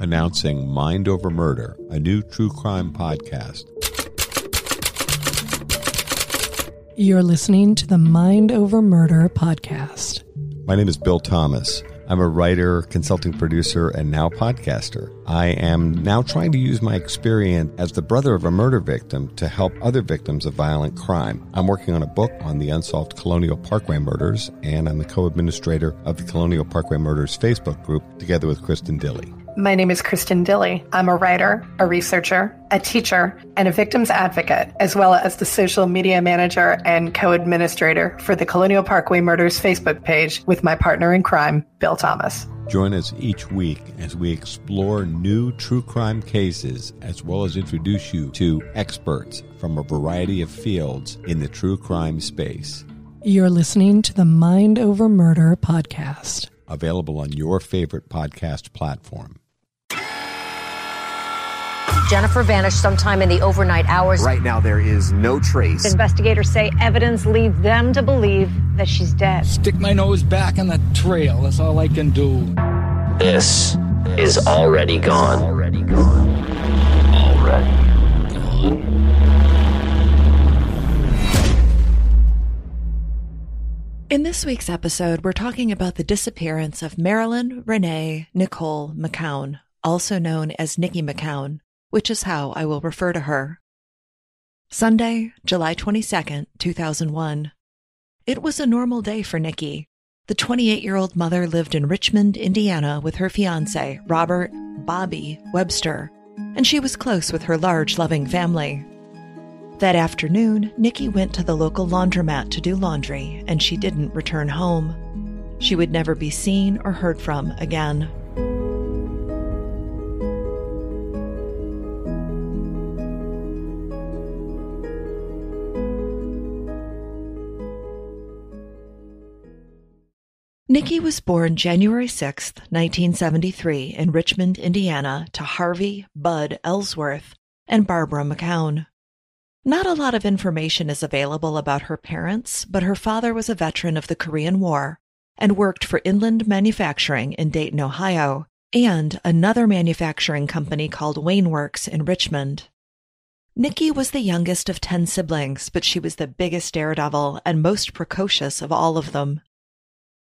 announcing Mind Over Murder, a new true crime podcast. You're listening to the Mind Over Murder podcast. My name is Bill Thomas. I'm a writer, consulting producer, and now podcaster. I am now trying to use my experience as the brother of a murder victim to help other victims of violent crime. I'm working on a book on the unsolved Colonial Parkway murders, and I'm the co administrator of the Colonial Parkway Murders Facebook group together with Kristen Dilley. My name is Kristen Dilley. I'm a writer, a researcher, a teacher, and a victims advocate, as well as the social media manager and co administrator for the Colonial Parkway Murders Facebook page with my partner in crime, Bill Thomas. Join us each week as we explore new true crime cases, as well as introduce you to experts from a variety of fields in the true crime space. You're listening to the Mind Over Murder podcast, available on your favorite podcast platform. Jennifer vanished sometime in the overnight hours. Right now, there is no trace. Investigators say evidence leads them to believe that she's dead. Stick my nose back in the trail. That's all I can do. This is already gone. Already gone. Already gone. In this week's episode, we're talking about the disappearance of Marilyn Renee Nicole McCown, also known as Nikki McCown which is how I will refer to her. Sunday, July 22nd, 2001. It was a normal day for Nikki. The 28 year old mother lived in Richmond, Indiana with her fiance, Robert Bobby Webster, and she was close with her large, loving family. That afternoon, Nikki went to the local laundromat to do laundry, and she didn't return home. She would never be seen or heard from again. Nikki was born January 6, 1973, in Richmond, Indiana, to Harvey Bud Ellsworth and Barbara McCown. Not a lot of information is available about her parents, but her father was a veteran of the Korean War and worked for Inland Manufacturing in Dayton, Ohio, and another manufacturing company called Wayne Works in Richmond. Nikki was the youngest of 10 siblings, but she was the biggest daredevil and most precocious of all of them.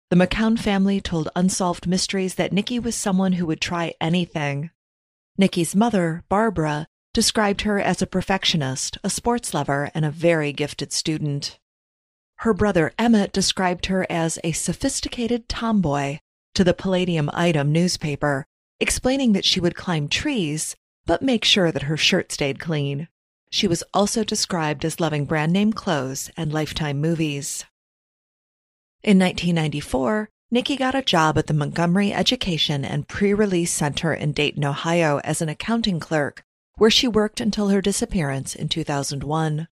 The McCown family told Unsolved Mysteries that Nikki was someone who would try anything. Nikki's mother, Barbara, described her as a perfectionist, a sports lover, and a very gifted student. Her brother Emmett described her as a sophisticated tomboy to the Palladium Item newspaper, explaining that she would climb trees, but make sure that her shirt stayed clean. She was also described as loving brand name clothes and lifetime movies. In 1994, Nikki got a job at the Montgomery Education and Pre-Release Center in Dayton, Ohio as an accounting clerk, where she worked until her disappearance in 2001.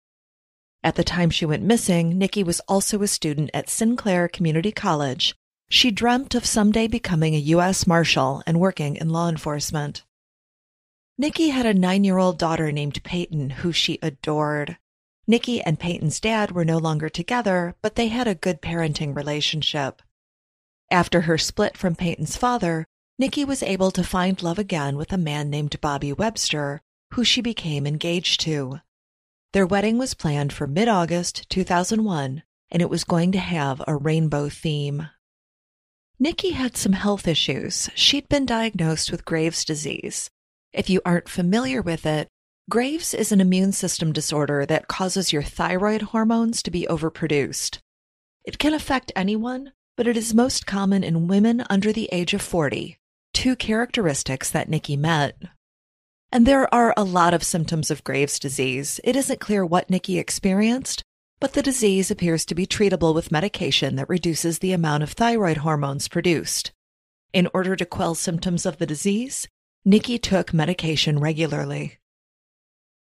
At the time she went missing, Nikki was also a student at Sinclair Community College. She dreamt of someday becoming a U.S. Marshal and working in law enforcement. Nikki had a nine-year-old daughter named Peyton who she adored. Nikki and Peyton's dad were no longer together, but they had a good parenting relationship. After her split from Peyton's father, Nikki was able to find love again with a man named Bobby Webster, who she became engaged to. Their wedding was planned for mid August 2001, and it was going to have a rainbow theme. Nikki had some health issues. She'd been diagnosed with Graves' disease. If you aren't familiar with it, Graves is an immune system disorder that causes your thyroid hormones to be overproduced. It can affect anyone, but it is most common in women under the age of 40, two characteristics that Nikki met. And there are a lot of symptoms of Graves' disease. It isn't clear what Nikki experienced, but the disease appears to be treatable with medication that reduces the amount of thyroid hormones produced. In order to quell symptoms of the disease, Nikki took medication regularly.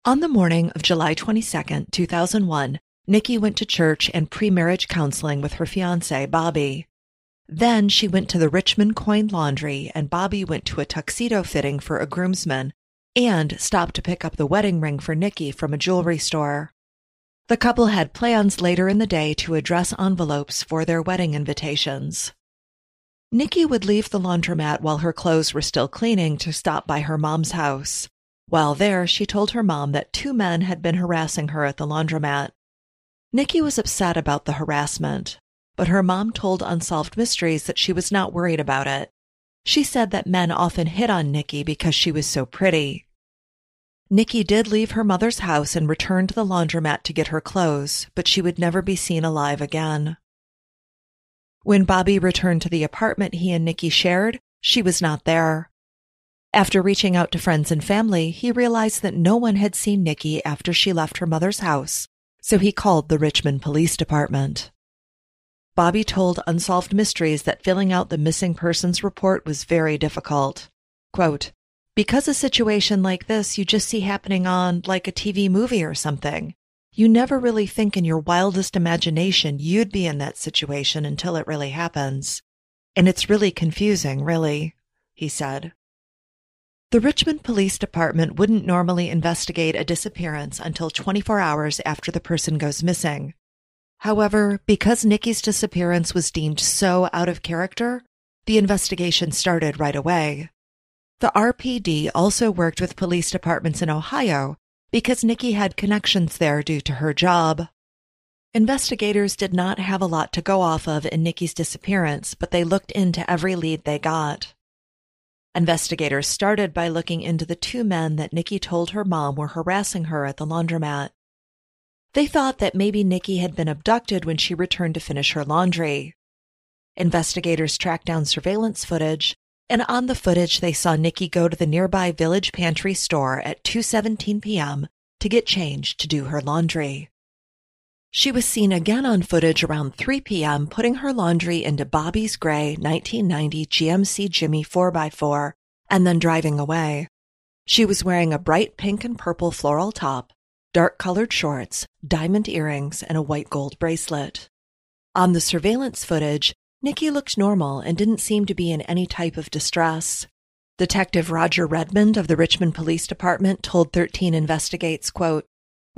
On the morning of July 22, 2001, Nikki went to church and pre-marriage counseling with her fiance, Bobby. Then she went to the Richmond Coin Laundry and Bobby went to a tuxedo fitting for a groomsman and stopped to pick up the wedding ring for Nikki from a jewelry store. The couple had plans later in the day to address envelopes for their wedding invitations. Nikki would leave the laundromat while her clothes were still cleaning to stop by her mom's house. While there, she told her mom that two men had been harassing her at the laundromat. Nikki was upset about the harassment, but her mom told Unsolved Mysteries that she was not worried about it. She said that men often hit on Nikki because she was so pretty. Nikki did leave her mother's house and return to the laundromat to get her clothes, but she would never be seen alive again. When Bobby returned to the apartment he and Nikki shared, she was not there. After reaching out to friends and family, he realized that no one had seen Nikki after she left her mother's house, so he called the Richmond Police Department. Bobby told Unsolved Mysteries that filling out the missing persons report was very difficult. Quote, because a situation like this you just see happening on like a TV movie or something. You never really think in your wildest imagination you'd be in that situation until it really happens. And it's really confusing, really, he said. The Richmond Police Department wouldn't normally investigate a disappearance until 24 hours after the person goes missing. However, because Nikki's disappearance was deemed so out of character, the investigation started right away. The RPD also worked with police departments in Ohio because Nikki had connections there due to her job. Investigators did not have a lot to go off of in Nikki's disappearance, but they looked into every lead they got. Investigators started by looking into the two men that Nikki told her mom were harassing her at the laundromat. They thought that maybe Nikki had been abducted when she returned to finish her laundry. Investigators tracked down surveillance footage and on the footage they saw Nikki go to the nearby Village Pantry store at 2:17 p.m. to get changed to do her laundry. She was seen again on footage around 3 p.m. putting her laundry into Bobby's gray 1990 GMC Jimmy 4x4 and then driving away. She was wearing a bright pink and purple floral top, dark colored shorts, diamond earrings, and a white gold bracelet. On the surveillance footage, Nikki looked normal and didn't seem to be in any type of distress. Detective Roger Redmond of the Richmond Police Department told 13 Investigates, quote,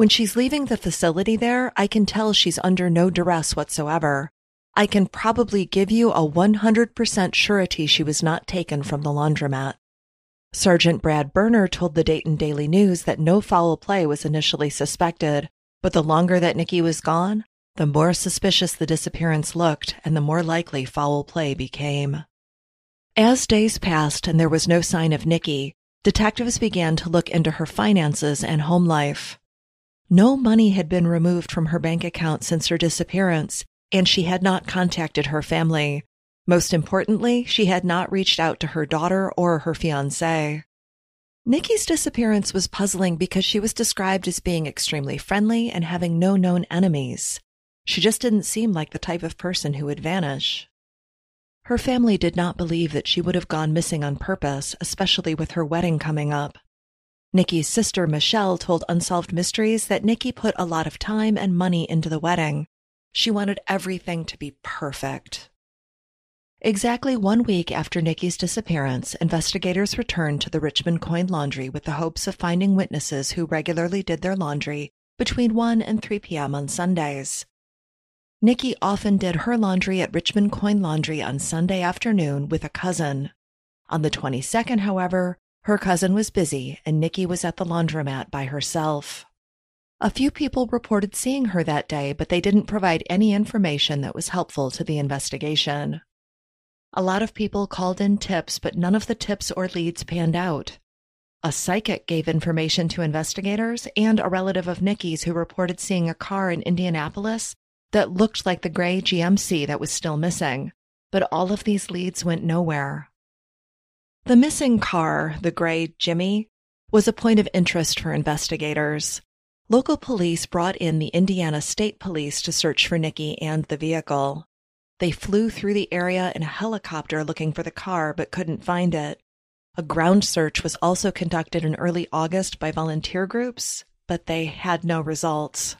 When she's leaving the facility there, I can tell she's under no duress whatsoever. I can probably give you a 100% surety she was not taken from the laundromat. Sergeant Brad Berner told the Dayton Daily News that no foul play was initially suspected, but the longer that Nikki was gone, the more suspicious the disappearance looked and the more likely foul play became. As days passed and there was no sign of Nikki, detectives began to look into her finances and home life. No money had been removed from her bank account since her disappearance, and she had not contacted her family. Most importantly, she had not reached out to her daughter or her fiance. Nikki's disappearance was puzzling because she was described as being extremely friendly and having no known enemies. She just didn't seem like the type of person who would vanish. Her family did not believe that she would have gone missing on purpose, especially with her wedding coming up. Nikki's sister Michelle told Unsolved Mysteries that Nikki put a lot of time and money into the wedding. She wanted everything to be perfect. Exactly one week after Nikki's disappearance, investigators returned to the Richmond Coin Laundry with the hopes of finding witnesses who regularly did their laundry between 1 and 3 p.m. on Sundays. Nikki often did her laundry at Richmond Coin Laundry on Sunday afternoon with a cousin. On the 22nd, however, her cousin was busy and Nikki was at the laundromat by herself. A few people reported seeing her that day, but they didn't provide any information that was helpful to the investigation. A lot of people called in tips, but none of the tips or leads panned out. A psychic gave information to investigators, and a relative of Nikki's who reported seeing a car in Indianapolis that looked like the gray GMC that was still missing, but all of these leads went nowhere. The missing car, the gray Jimmy, was a point of interest for investigators. Local police brought in the Indiana State Police to search for Nikki and the vehicle. They flew through the area in a helicopter looking for the car but couldn't find it. A ground search was also conducted in early August by volunteer groups, but they had no results.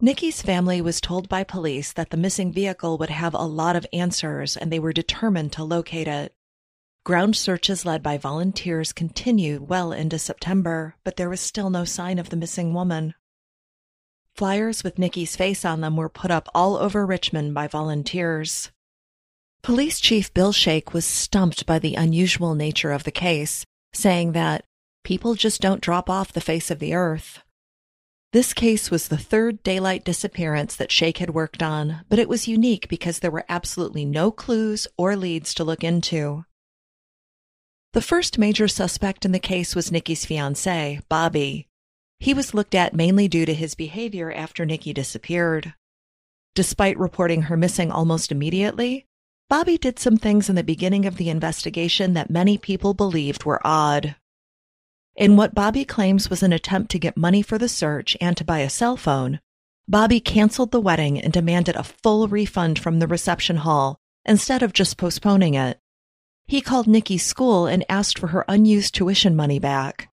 Nikki's family was told by police that the missing vehicle would have a lot of answers and they were determined to locate it. Ground searches led by volunteers continued well into September, but there was still no sign of the missing woman. Flyers with Nikki's face on them were put up all over Richmond by volunteers. Police Chief Bill Shake was stumped by the unusual nature of the case, saying that people just don't drop off the face of the earth. This case was the third daylight disappearance that Shake had worked on, but it was unique because there were absolutely no clues or leads to look into. The first major suspect in the case was Nikki's fiance, Bobby. He was looked at mainly due to his behavior after Nikki disappeared. Despite reporting her missing almost immediately, Bobby did some things in the beginning of the investigation that many people believed were odd. In what Bobby claims was an attempt to get money for the search and to buy a cell phone, Bobby canceled the wedding and demanded a full refund from the reception hall instead of just postponing it. He called Nikki's school and asked for her unused tuition money back.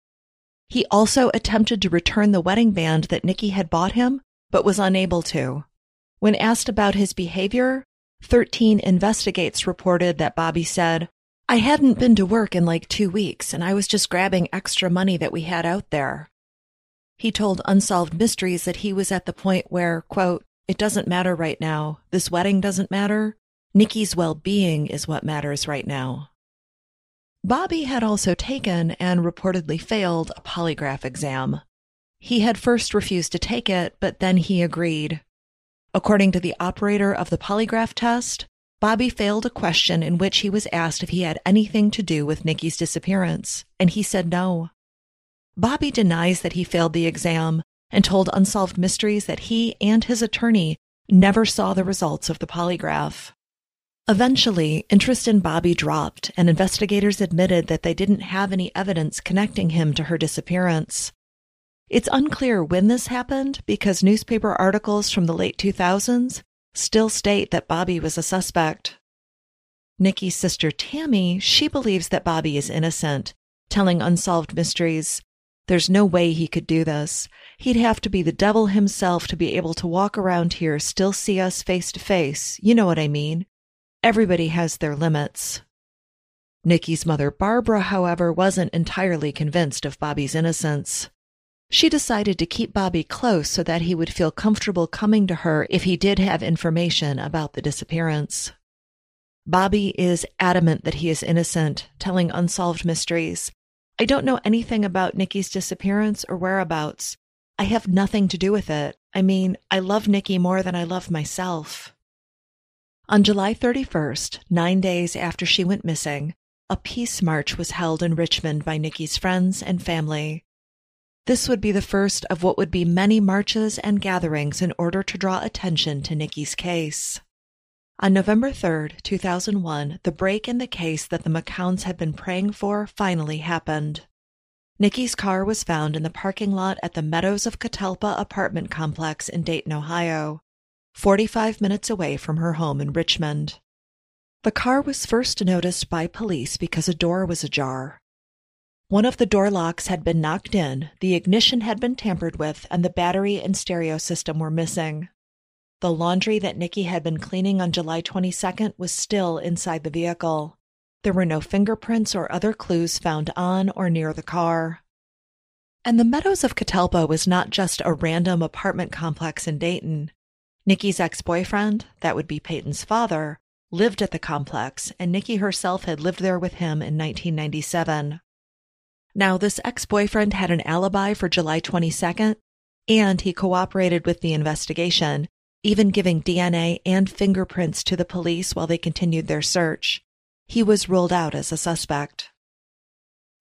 He also attempted to return the wedding band that Nikki had bought him, but was unable to. When asked about his behavior, 13 Investigates reported that Bobby said, I hadn't been to work in like two weeks, and I was just grabbing extra money that we had out there. He told Unsolved Mysteries that he was at the point where, quote, it doesn't matter right now. This wedding doesn't matter. Nikki's well being is what matters right now. Bobby had also taken and reportedly failed a polygraph exam. He had first refused to take it, but then he agreed. According to the operator of the polygraph test, Bobby failed a question in which he was asked if he had anything to do with Nikki's disappearance, and he said no. Bobby denies that he failed the exam and told Unsolved Mysteries that he and his attorney never saw the results of the polygraph. Eventually, interest in Bobby dropped, and investigators admitted that they didn't have any evidence connecting him to her disappearance. It's unclear when this happened because newspaper articles from the late 2000s still state that Bobby was a suspect. Nikki's sister Tammy, she believes that Bobby is innocent, telling Unsolved Mysteries, There's no way he could do this. He'd have to be the devil himself to be able to walk around here, still see us face to face. You know what I mean. Everybody has their limits. Nikki's mother, Barbara, however, wasn't entirely convinced of Bobby's innocence. She decided to keep Bobby close so that he would feel comfortable coming to her if he did have information about the disappearance. Bobby is adamant that he is innocent, telling Unsolved Mysteries. I don't know anything about Nikki's disappearance or whereabouts. I have nothing to do with it. I mean, I love Nikki more than I love myself. On July 31st, nine days after she went missing, a peace march was held in Richmond by Nikki's friends and family. This would be the first of what would be many marches and gatherings in order to draw attention to Nikki's case. On November 3, 2001, the break in the case that the McCowns had been praying for finally happened. Nikki's car was found in the parking lot at the Meadows of Catalpa apartment complex in Dayton, Ohio, 45 minutes away from her home in Richmond. The car was first noticed by police because a door was ajar. One of the door locks had been knocked in, the ignition had been tampered with, and the battery and stereo system were missing. The laundry that Nikki had been cleaning on July 22nd was still inside the vehicle. There were no fingerprints or other clues found on or near the car. And the Meadows of Catalpa was not just a random apartment complex in Dayton. Nikki's ex boyfriend, that would be Peyton's father, lived at the complex, and Nikki herself had lived there with him in 1997. Now, this ex boyfriend had an alibi for July 22nd, and he cooperated with the investigation, even giving DNA and fingerprints to the police while they continued their search. He was ruled out as a suspect.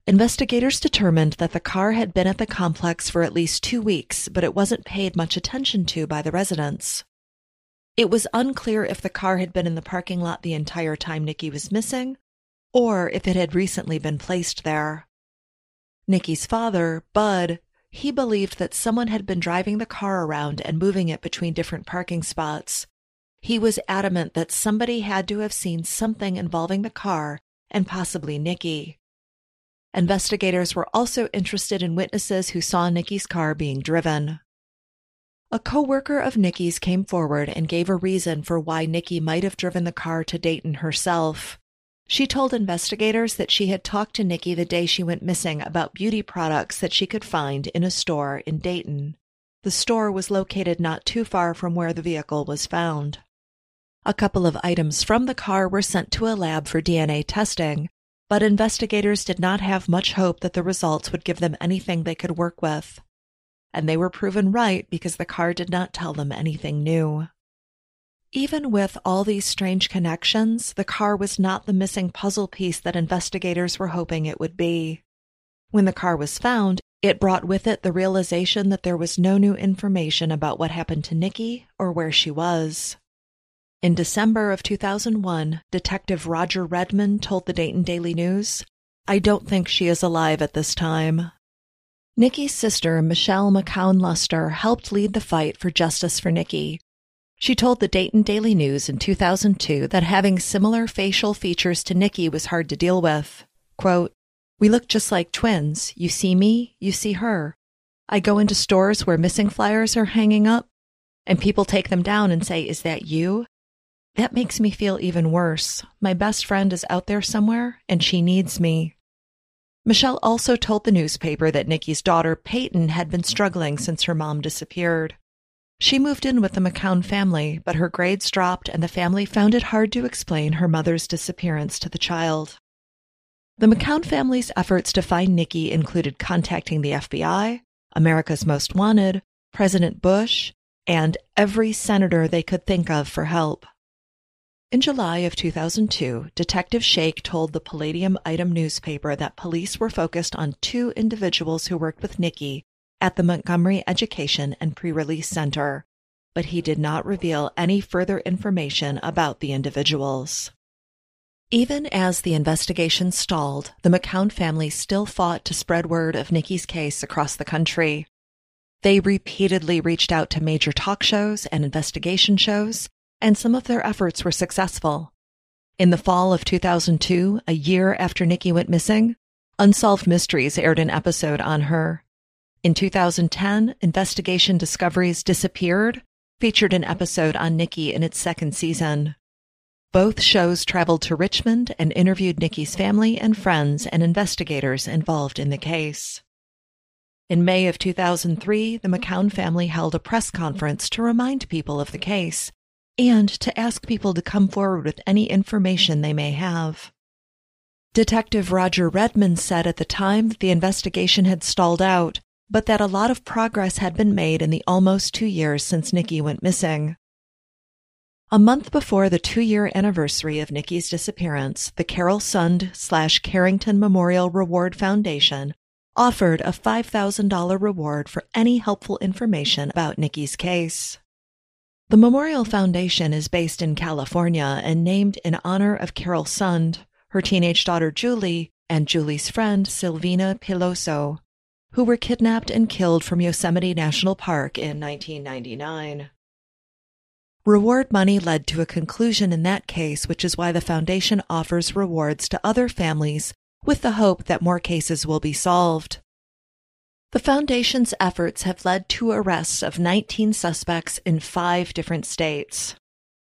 Investigators determined that the car had been at the complex for at least two weeks, but it wasn't paid much attention to by the residents. It was unclear if the car had been in the parking lot the entire time Nikki was missing, or if it had recently been placed there. Nikki's father, Bud, he believed that someone had been driving the car around and moving it between different parking spots. He was adamant that somebody had to have seen something involving the car and possibly Nikki. Investigators were also interested in witnesses who saw Nikki's car being driven. A coworker of Nikki's came forward and gave a reason for why Nikki might have driven the car to Dayton herself. She told investigators that she had talked to Nikki the day she went missing about beauty products that she could find in a store in Dayton. The store was located not too far from where the vehicle was found. A couple of items from the car were sent to a lab for DNA testing, but investigators did not have much hope that the results would give them anything they could work with. And they were proven right because the car did not tell them anything new. Even with all these strange connections, the car was not the missing puzzle piece that investigators were hoping it would be. When the car was found, it brought with it the realization that there was no new information about what happened to Nikki or where she was. In December of 2001, Detective Roger Redmond told the Dayton Daily News, I don't think she is alive at this time. Nikki's sister, Michelle McCown Luster, helped lead the fight for justice for Nikki. She told the Dayton Daily News in 2002 that having similar facial features to Nikki was hard to deal with. Quote, We look just like twins. You see me, you see her. I go into stores where missing flyers are hanging up, and people take them down and say, Is that you? That makes me feel even worse. My best friend is out there somewhere, and she needs me. Michelle also told the newspaper that Nikki's daughter, Peyton, had been struggling since her mom disappeared. She moved in with the McCown family, but her grades dropped and the family found it hard to explain her mother's disappearance to the child. The McCown family's efforts to find Nikki included contacting the FBI, America's Most Wanted, President Bush, and every senator they could think of for help. In July of 2002, Detective Shake told the Palladium Item newspaper that police were focused on two individuals who worked with Nikki at the Montgomery Education and Pre-Release Center, but he did not reveal any further information about the individuals. Even as the investigation stalled, the McCown family still fought to spread word of Nikki's case across the country. They repeatedly reached out to major talk shows and investigation shows, and some of their efforts were successful. In the fall of 2002, a year after Nikki went missing, Unsolved Mysteries aired an episode on her. In 2010, Investigation Discovery's Disappeared featured an episode on Nikki in its second season. Both shows traveled to Richmond and interviewed Nikki's family and friends and investigators involved in the case. In May of 2003, the McCown family held a press conference to remind people of the case and to ask people to come forward with any information they may have. Detective Roger Redmond said at the time that the investigation had stalled out, but that a lot of progress had been made in the almost two years since Nikki went missing. A month before the two year anniversary of Nikki's disappearance, the Carole Sund slash Carrington Memorial Reward Foundation offered a $5,000 reward for any helpful information about Nikki's case. The Memorial Foundation is based in California and named in honor of Carole Sund, her teenage daughter Julie, and Julie's friend Silvina Pelosso, who were kidnapped and killed from Yosemite National Park in 1999. Reward money led to a conclusion in that case, which is why the foundation offers rewards to other families with the hope that more cases will be solved. The Foundation's efforts have led to arrests of 19 suspects in five different states.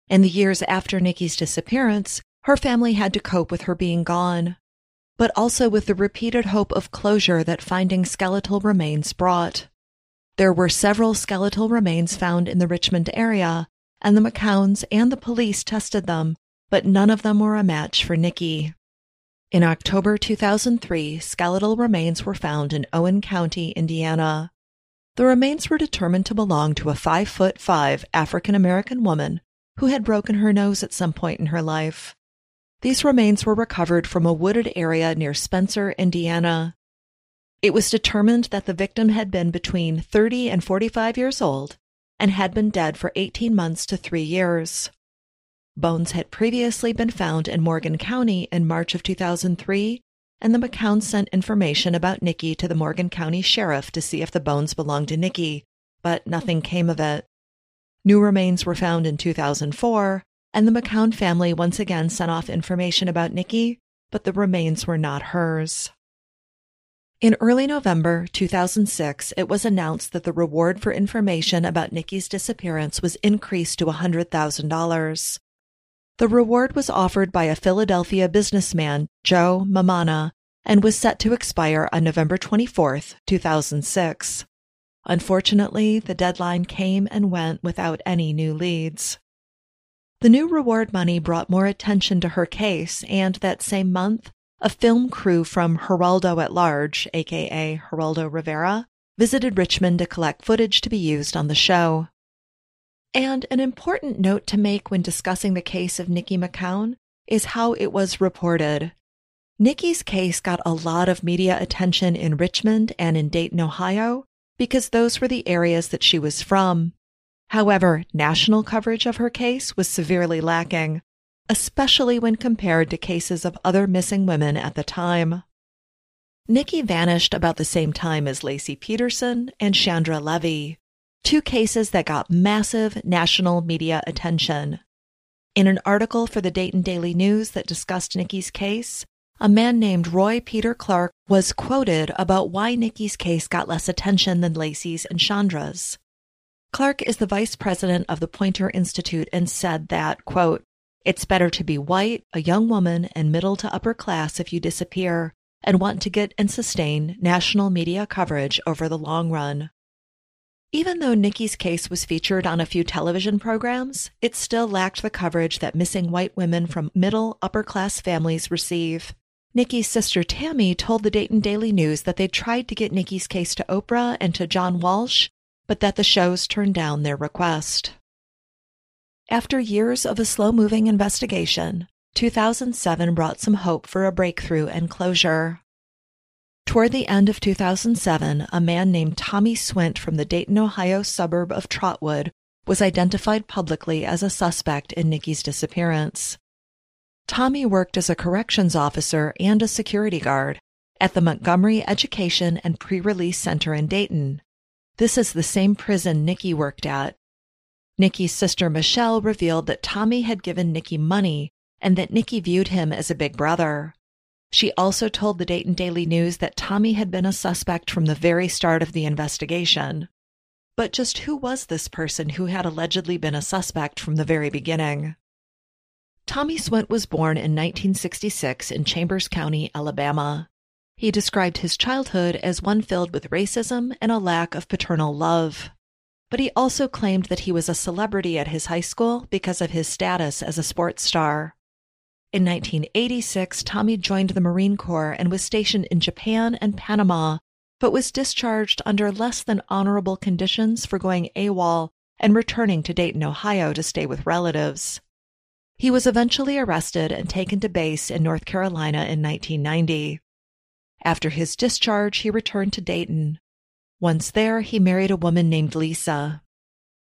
In the years after Nikki's disappearance, her family had to cope with her being gone, but also with the repeated hope of closure that finding skeletal remains brought. There were several skeletal remains found in the Richmond area, and the McCowns and the police tested them, but none of them were a match for Nikki. In October 2003, skeletal remains were found in Owen County, Indiana. The remains were determined to belong to a 5 foot 5 African American woman who had broken her nose at some point in her life. These remains were recovered from a wooded area near Spencer, Indiana. It was determined that the victim had been between 30 and 45 years old and had been dead for 18 months to three years. Bones had previously been found in Morgan County in March of 2003, and the McCowns sent information about Nikki to the Morgan County Sheriff to see if the bones belonged to Nikki, but nothing came of it. New remains were found in 2004, and the McCown family once again sent off information about Nikki, but the remains were not hers. In early November 2006, it was announced that the reward for information about Nikki's disappearance was increased to $100,000. The reward was offered by a Philadelphia businessman, Joe Mamana, and was set to expire on November 24, 2006. Unfortunately, the deadline came and went without any new leads. The new reward money brought more attention to her case, and that same month, a film crew from Geraldo at Large, aka Geraldo Rivera, visited Richmond to collect footage to be used on the show. And an important note to make when discussing the case of Nikki McCown is how it was reported. Nikki's case got a lot of media attention in Richmond and in Dayton, Ohio, because those were the areas that she was from. However, national coverage of her case was severely lacking, especially when compared to cases of other missing women at the time. Nikki vanished about the same time as Laci Peterson and Chandra Levy, two cases that got massive national media attention. In an article for the Dayton Daily News that discussed Nikki's case, a man named Roy Peter Clark was quoted about why Nikki's case got less attention than Laci's and Chandra's. Clark is the vice president of the Poynter Institute and said that, quote, it's better to be white, a young woman, and middle to upper class if you disappear and want to get and sustain national media coverage over the long run. Even though Nikki's case was featured on a few television programs, it still lacked the coverage that missing white women from middle upper class families receive. Nikki's sister Tammy told the Dayton Daily News that they tried to get Nikki's case to Oprah and to John Walsh, but that the shows turned down their request. After years of a slow moving investigation, 2007 brought some hope for a breakthrough and closure. Toward the end of 2007, a man named Tommy Swint from the Dayton, Ohio suburb of Trotwood was identified publicly as a suspect in Nikki's disappearance. Tommy worked as a corrections officer and a security guard at the Montgomery Education and Pre-Release Center in Dayton. This is the same prison Nikki worked at. Nikki's sister Michelle revealed that Tommy had given Nikki money and that Nikki viewed him as a big brother. She also told the Dayton Daily News that Tommy had been a suspect from the very start of the investigation. But just who was this person who had allegedly been a suspect from the very beginning? Tommy Swint was born in 1966 in Chambers County, Alabama. He described his childhood as one filled with racism and a lack of paternal love. But he also claimed that he was a celebrity at his high school because of his status as a sports star. In 1986, Tommy joined the Marine Corps and was stationed in Japan and Panama, but was discharged under less than honorable conditions for going AWOL and returning to Dayton, Ohio to stay with relatives. He was eventually arrested and taken to base in North Carolina in 1990. After his discharge, he returned to Dayton. Once there, he married a woman named Lisa.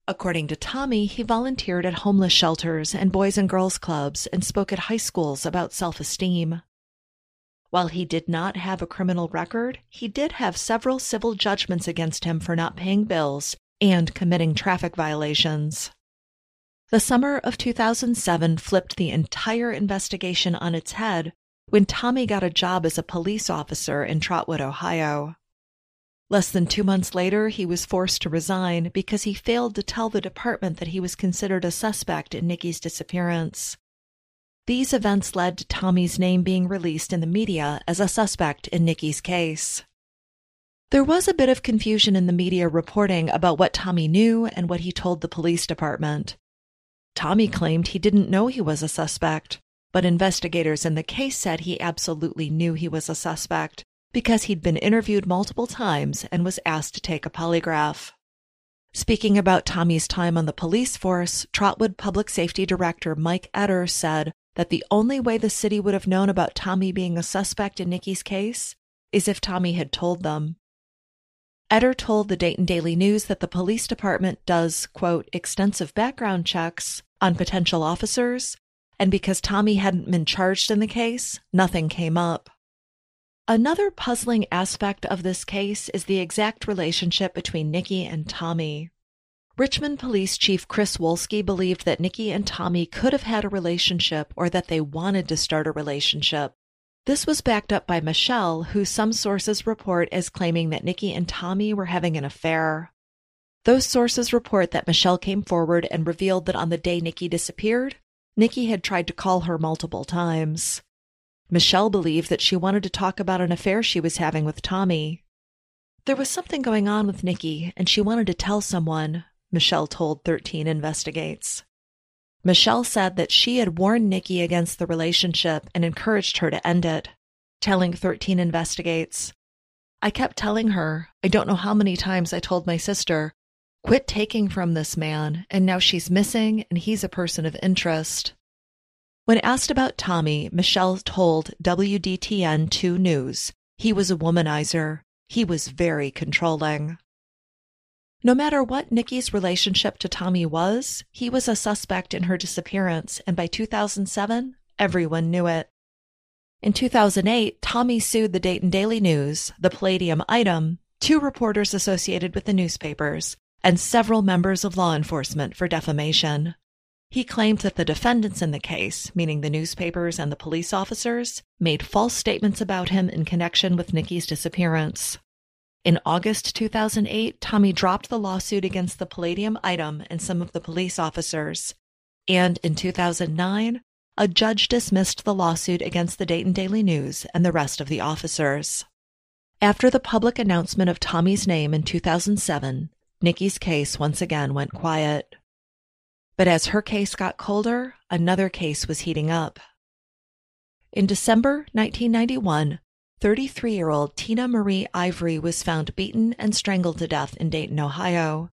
According to Tommy, he volunteered at homeless shelters and boys and girls clubs and spoke at high schools about self esteem. While he did not have a criminal record, he did have several civil judgments against him for not paying bills and committing traffic violations. The summer of 2007 flipped the entire investigation on its head when Tommy got a job as a police officer in Trotwood, Ohio. Less than two months later, he was forced to resign because he failed to tell the department that he was considered a suspect in Nikki's disappearance. These events led to Tommy's name being released in the media as a suspect in Nikki's case. There was a bit of confusion in the media reporting about what Tommy knew and what he told the police department. Tommy claimed he didn't know he was a suspect, but investigators in the case said he absolutely knew he was a suspect because he'd been interviewed multiple times and was asked to take a polygraph. Speaking about Tommy's time on the police force, Trotwood Public Safety Director Mike Etter said that the only way the city would have known about Tommy being a suspect in Nikki's case is if Tommy had told them. Etter told the Dayton Daily News that the police department does, quote, extensive background checks on potential officers, and because Tommy hadn't been charged in the case, nothing came up. Another puzzling aspect of this case is the exact relationship between Nikki and Tommy. Richmond Police Chief Chris Wolski believed that Nikki and Tommy could have had a relationship or that they wanted to start a relationship. This was backed up by Michelle, who some sources report as claiming that Nikki and Tommy were having an affair. Those sources report that Michelle came forward and revealed that on the day Nikki disappeared, Nikki had tried to call her multiple times. Michelle believed that she wanted to talk about an affair she was having with Tommy. There was something going on with Nikki, and she wanted to tell someone, Michelle told 13 Investigates. Michelle said that she had warned Nikki against the relationship and encouraged her to end it, telling 13 Investigates. I kept telling her, I don't know how many times I told my sister, quit taking from this man, and now she's missing and he's a person of interest. When asked about Tommy, Michelle told WDTN 2 News he was a womanizer. He was very controlling. No matter what Nikki's relationship to Tommy was, he was a suspect in her disappearance, and by 2007, everyone knew it. In 2008, Tommy sued the Dayton Daily News, the Palladium Item, two reporters associated with the newspapers, and several members of law enforcement for defamation. He claimed that the defendants in the case, meaning the newspapers and the police officers, made false statements about him in connection with Nikki's disappearance. In August 2008, Tommy dropped the lawsuit against the Palladium item and some of the police officers. And in 2009, a judge dismissed the lawsuit against the Dayton Daily News and the rest of the officers. After the public announcement of Tommy's name in 2007, Nikki's case once again went quiet. But as her case got colder, another case was heating up. In December 1991, 33 year old Tina Marie Ivory was found beaten and strangled to death in Dayton, Ohio.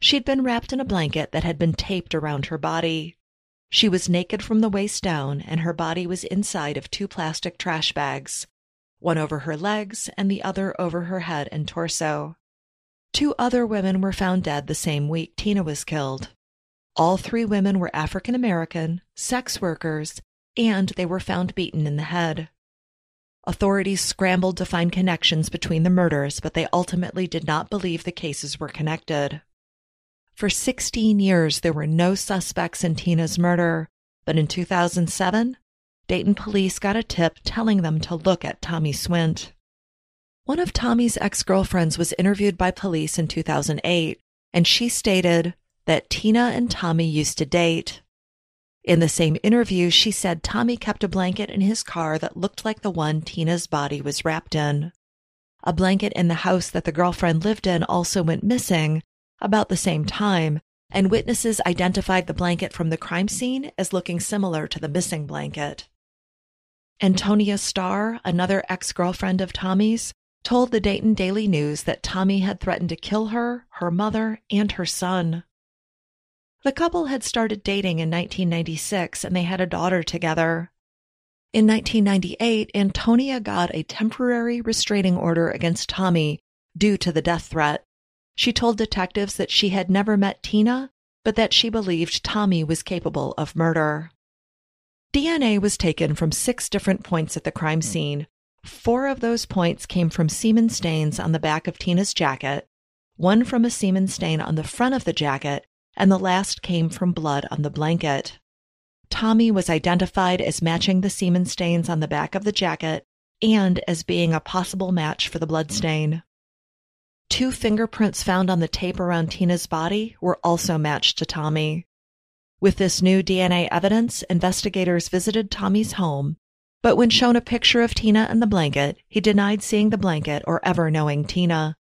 She'd been wrapped in a blanket that had been taped around her body. She was naked from the waist down, and her body was inside of two plastic trash bags, one over her legs and the other over her head and torso. Two other women were found dead the same week Tina was killed. All three women were African American, sex workers, and they were found beaten in the head. Authorities scrambled to find connections between the murders, but they ultimately did not believe the cases were connected. For 16 years, there were no suspects in Tina's murder, but in 2007, Dayton police got a tip telling them to look at Tommy Swint. One of Tommy's ex girlfriends was interviewed by police in 2008, and she stated, that Tina and Tommy used to date. In the same interview, she said Tommy kept a blanket in his car that looked like the one Tina's body was wrapped in. A blanket in the house that the girlfriend lived in also went missing about the same time, and witnesses identified the blanket from the crime scene as looking similar to the missing blanket. Antonia Starr, another ex girlfriend of Tommy's, told the Dayton Daily News that Tommy had threatened to kill her, her mother, and her son. The couple had started dating in 1996 and they had a daughter together. In 1998, Antonia got a temporary restraining order against Tommy due to the death threat. She told detectives that she had never met Tina, but that she believed Tommy was capable of murder. DNA was taken from six different points at the crime scene. Four of those points came from semen stains on the back of Tina's jacket, one from a semen stain on the front of the jacket, and the last came from blood on the blanket. Tommy was identified as matching the semen stains on the back of the jacket and as being a possible match for the blood stain. Two fingerprints found on the tape around Tina's body were also matched to Tommy. With this new DNA evidence, investigators visited Tommy's home, but when shown a picture of Tina and the blanket, he denied seeing the blanket or ever knowing Tina.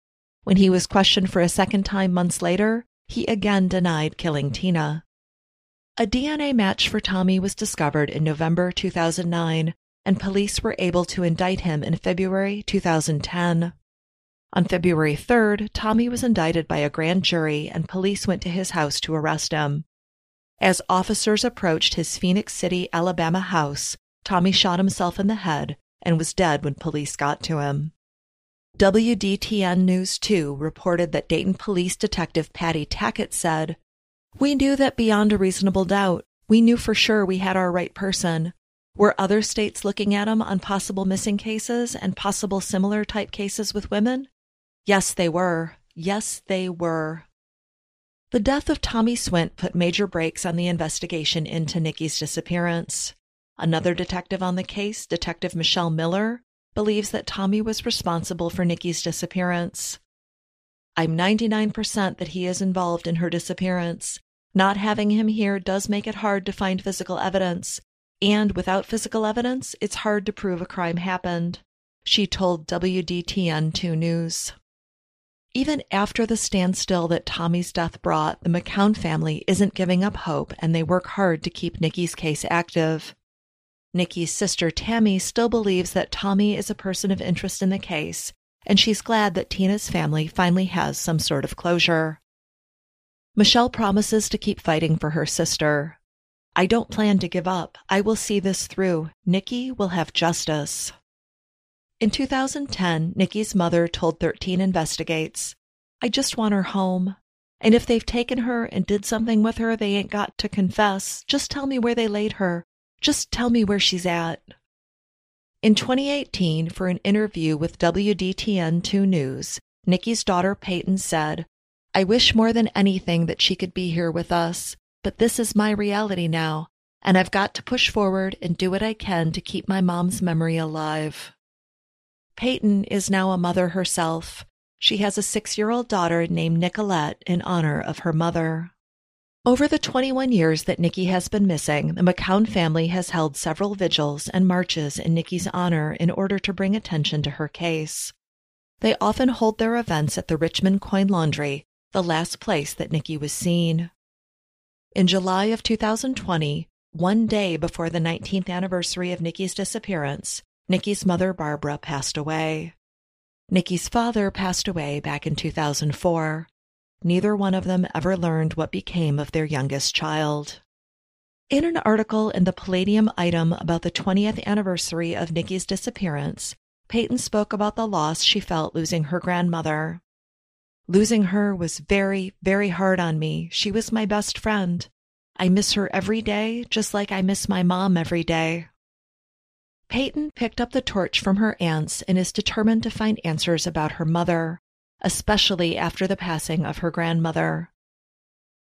When he was questioned for a second time months later, he again denied killing Tina. A DNA match for Tommy was discovered in November 2009, and police were able to indict him in February 2010. On February 3rd, Tommy was indicted by a grand jury, and police went to his house to arrest him. As officers approached his Phenix City, Alabama house, Tommy shot himself in the head and was dead when police got to him. WDTN News 2 reported that Dayton Police Detective Patty Tackett said, We knew that beyond a reasonable doubt. We knew for sure we had our right person. Were other states looking at him on possible missing cases and possible similar type cases with women? Yes, they were. Yes, they were. The death of Tommy Swint put major brakes on the investigation into Nikki's disappearance. Another detective on the case, Detective Michelle Miller, believes that Tommy was responsible for Nikki's disappearance. I'm 99% that he is involved in her disappearance. Not having him here does make it hard to find physical evidence, and without physical evidence, it's hard to prove a crime happened, she told WDTN 2 News. Even after the standstill that Tommy's death brought, the McCown family isn't giving up hope and they work hard to keep Nikki's case active. Nikki's sister Tammy still believes that Tommy is a person of interest in the case, and she's glad that Tina's family finally has some sort of closure. Michelle promises to keep fighting for her sister. I don't plan to give up. I will see this through. Nikki will have justice. In 2010, Nikki's mother told 13 Investigates, I just want her home. And if they've taken her and did something with her they ain't got to confess, just tell me where they laid her. Just tell me where she's at. In 2018, for an interview with WDTN 2 News, Nikki's daughter Peyton said, I wish more than anything that she could be here with us, but this is my reality now, and I've got to push forward and do what I can to keep my mom's memory alive. Peyton is now a mother herself. She has a six year old daughter named Nicolette in honor of her mother. Over the 21 years that Nikki has been missing, the McCown family has held several vigils and marches in Nikki's honor in order to bring attention to her case. They often hold their events at the Richmond Coin Laundry, the last place that Nikki was seen. In July of 2020, one day before the 19th anniversary of Nikki's disappearance, Nikki's mother Barbara passed away. Nikki's father passed away back in 2004 neither one of them ever learned what became of their youngest child. In an article in the Palladium item about the 20th anniversary of Nikki's disappearance, Peyton spoke about the loss she felt losing her grandmother. Losing her was very, very hard on me. She was my best friend. I miss her every day, just like I miss my mom every day. Peyton picked up the torch from her aunts and is determined to find answers about her mother especially after the passing of her grandmother.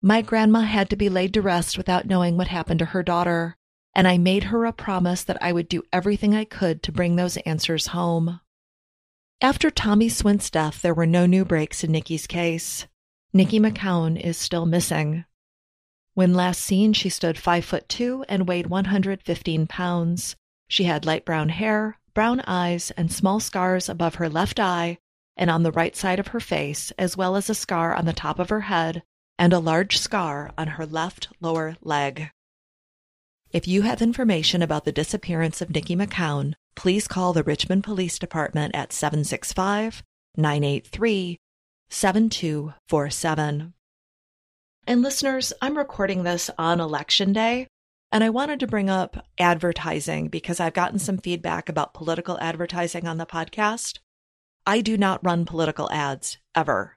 My grandma had to be laid to rest without knowing what happened to her daughter, and I made her a promise that I would do everything I could to bring those answers home. After Tommy Swint's death, there were no new breaks in Nikki's case. Nikki McCown is still missing. When last seen, she stood 5 foot 2 and weighed 115 pounds. She had light brown hair, brown eyes, and small scars above her left eye and on the right side of her face, as well as a scar on the top of her head and a large scar on her left lower leg. If you have information about the disappearance of Nikki McCown, please call the Richmond Police Department at 765 983 7247. And listeners, I'm recording this on Election Day, and I wanted to bring up advertising because I've gotten some feedback about political advertising on the podcast. I do not run political ads ever.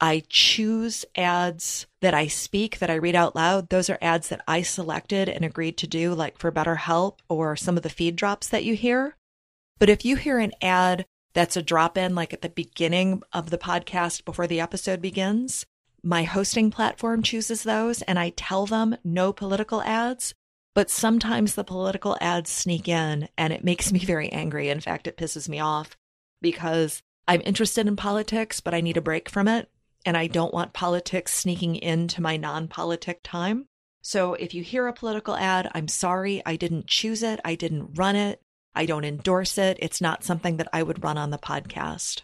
I choose ads that I speak, that I read out loud. Those are ads that I selected and agreed to do, like for BetterHelp or some of the feed drops that you hear. But if you hear an ad that's a drop in, like at the beginning of the podcast before the episode begins, my hosting platform chooses those and I tell them no political ads. But sometimes the political ads sneak in and it makes me very angry. In fact, it pisses me off because I'm interested in politics, but I need a break from it. And I don't want politics sneaking into my non politic time. So if you hear a political ad, I'm sorry. I didn't choose it. I didn't run it. I don't endorse it. It's not something that I would run on the podcast.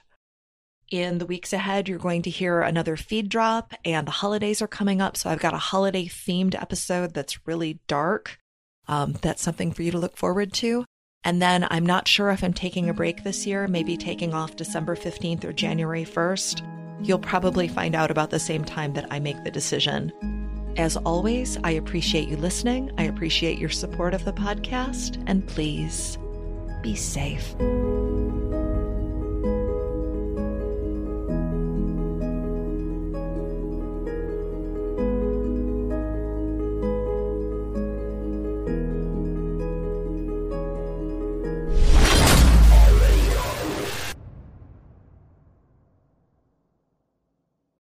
In the weeks ahead, you're going to hear another feed drop, and the holidays are coming up. So I've got a holiday themed episode that's really dark. Um, that's something for you to look forward to. And then I'm not sure if I'm taking a break this year, maybe taking off December 15th or January 1st. You'll probably find out about the same time that I make the decision. As always, I appreciate you listening. I appreciate your support of the podcast. And please be safe.